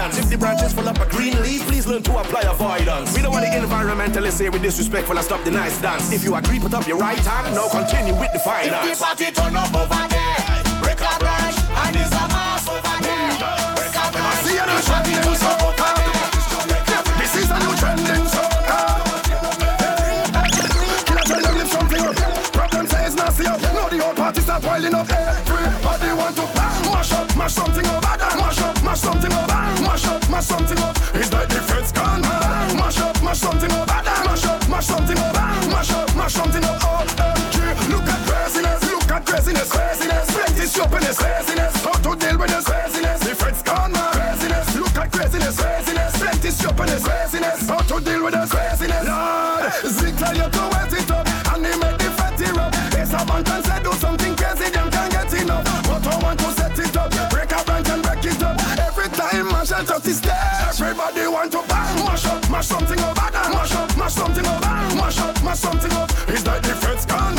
say we don't want the environmentalists here. We're disrespectful and stop the nice dance. If you agree, put up your right hand. Now continue with the finance. If the party turn up over there, break a branch and it's a mass over there. Break a branch. See you now, trending so This is a new trending song. Can I tell them lift something up? Problem says nasty up. Now the whole party start piling up. Everybody want to bang mash up, mash something up. Mash up, mash something up. Mash something up. It's like the feds gone. Mash up, mash something up mash up, mash something up, mash up, mash something up. OMG, something up. It's like the feds gone.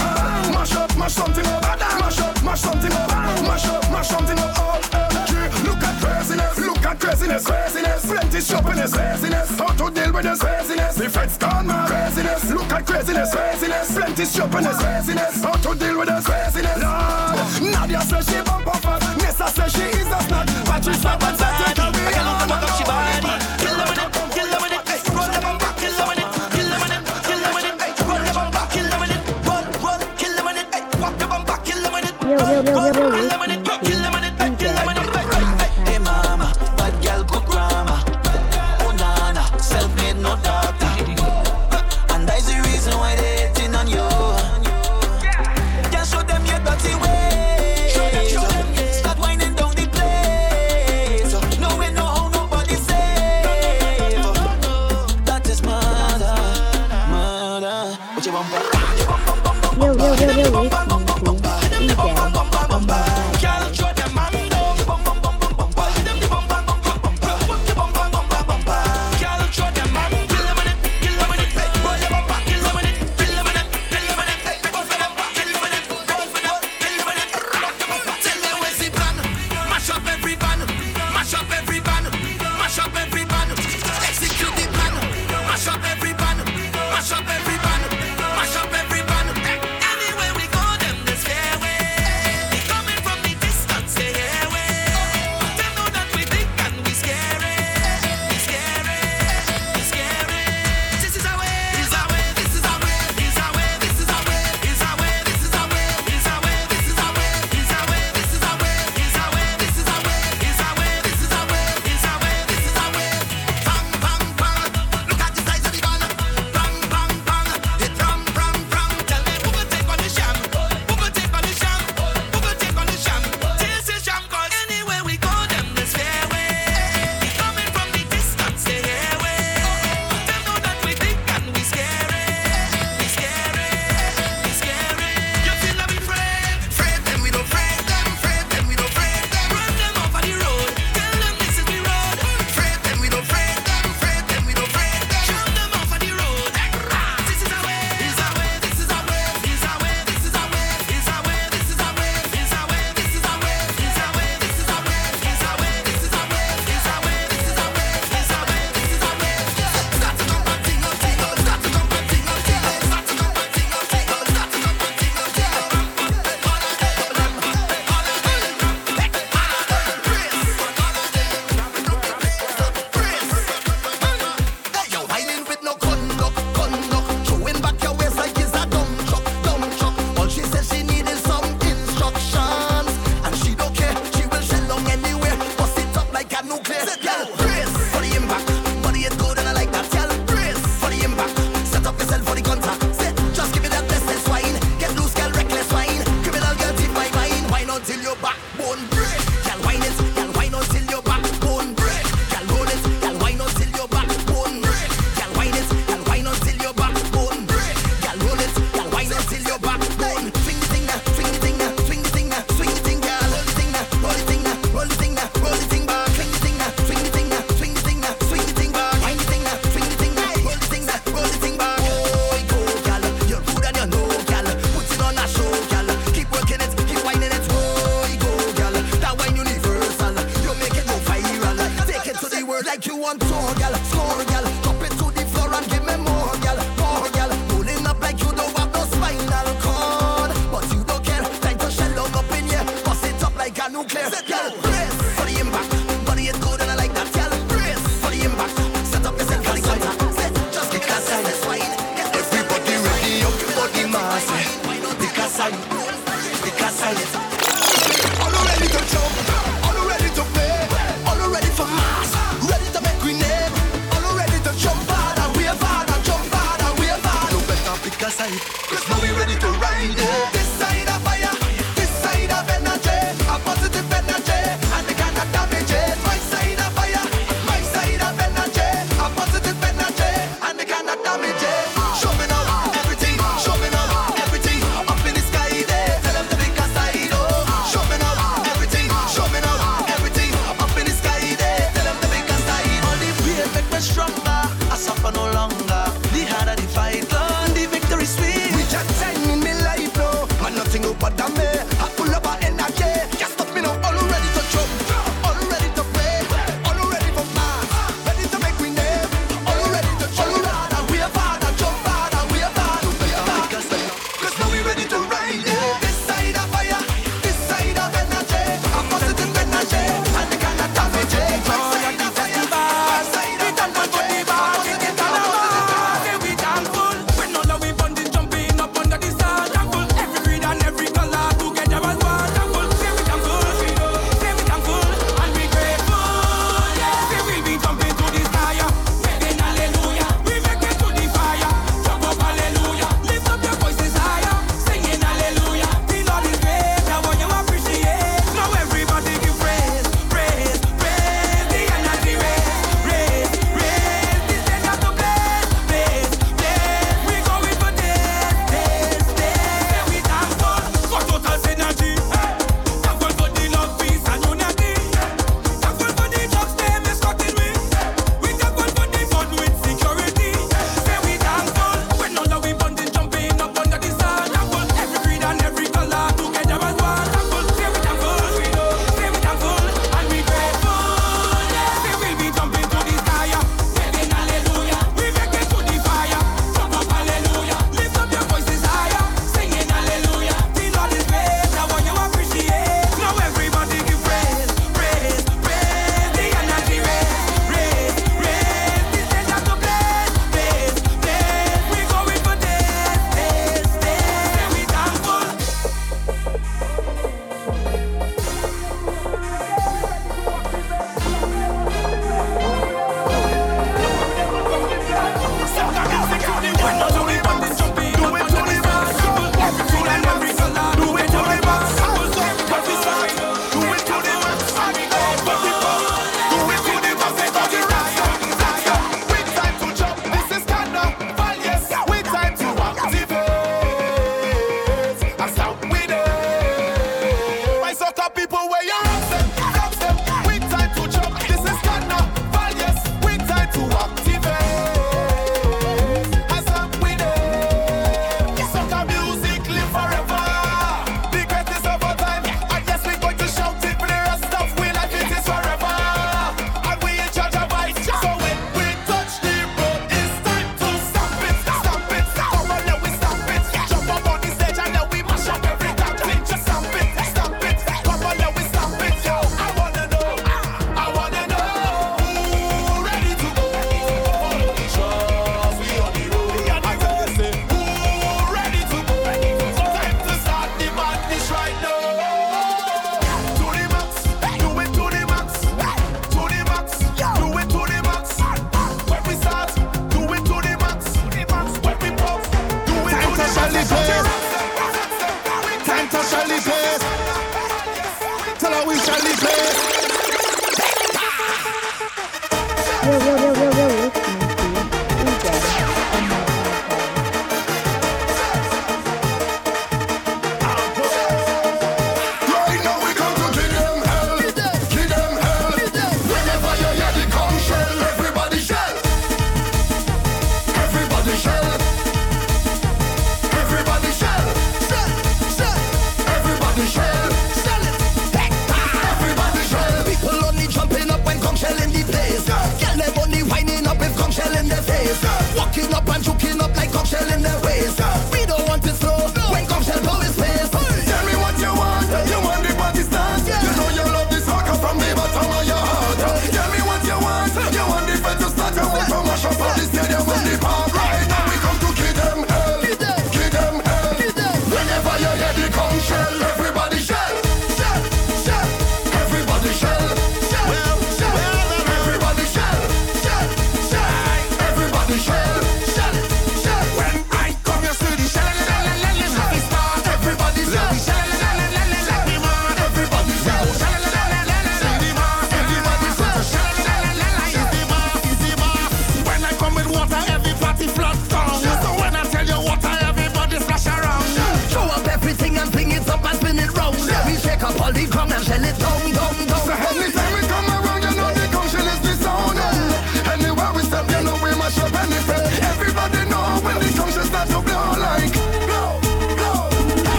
Mash up, mash something up. Mash up, mash something up. Mash up, mash something up. Oh, OMG, look at craziness. Look at craziness, craziness. Plenty shoppiness, craziness. How to deal with this craziness? The feds gone, man. Craziness. Look at craziness, craziness. Plenty shoppiness, craziness. How to deal with this craziness? Lord, Nadia says she bump off her. Nessa says she is a snack. Patricia, but take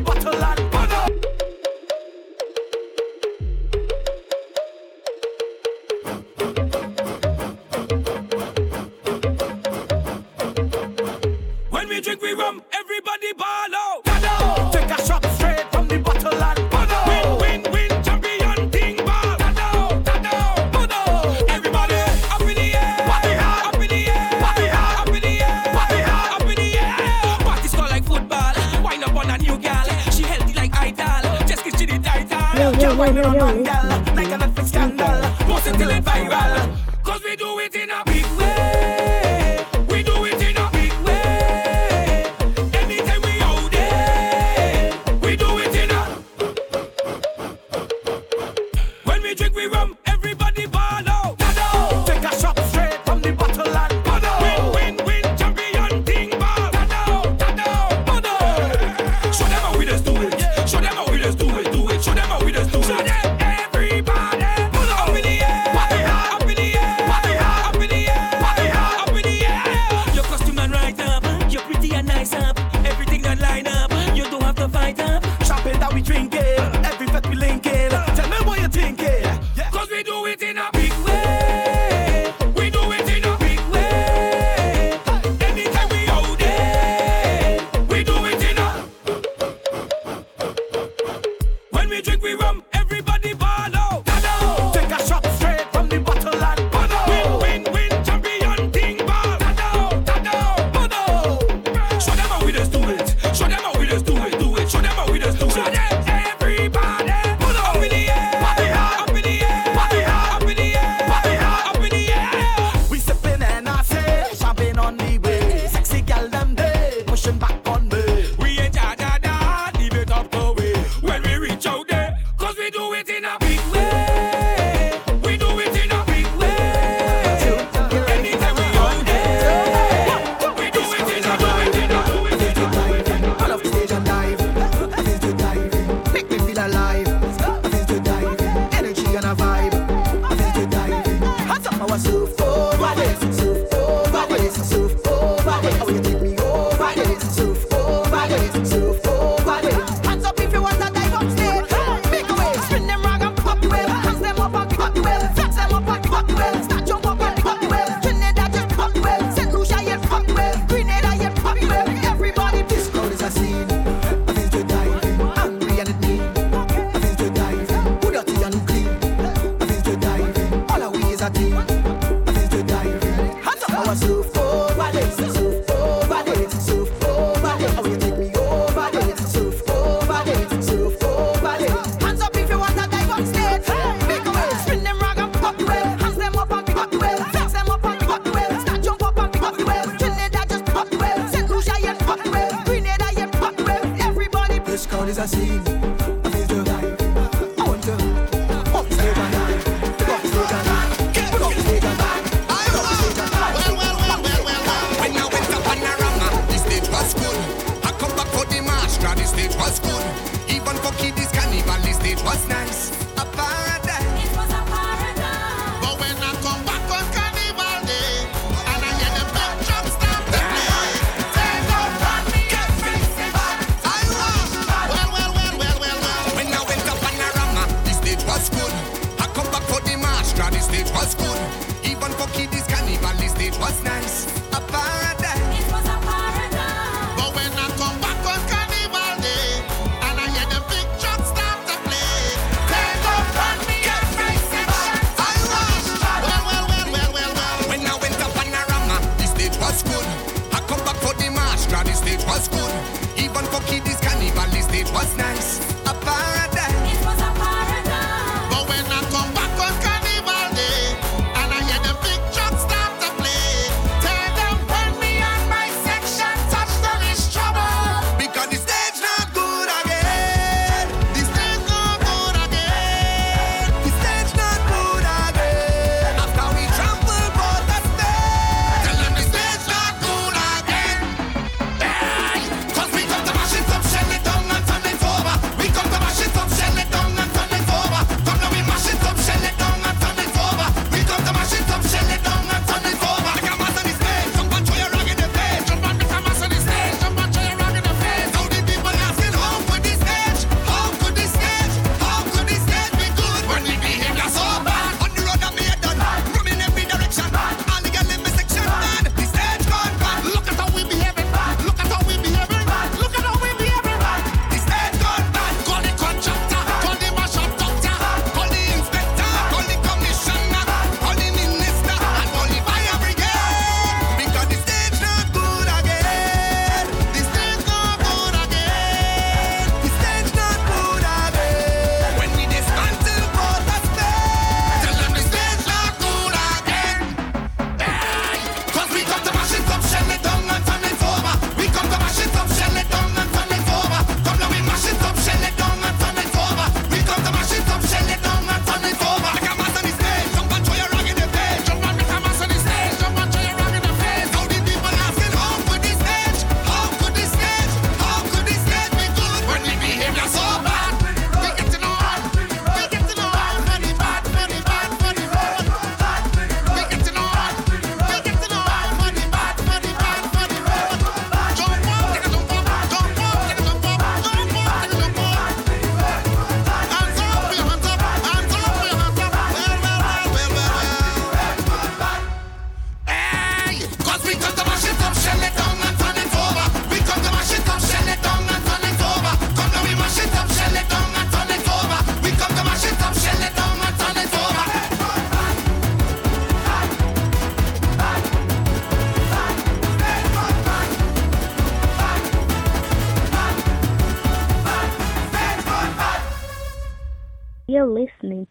the. We rum.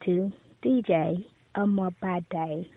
To DJ Omobade.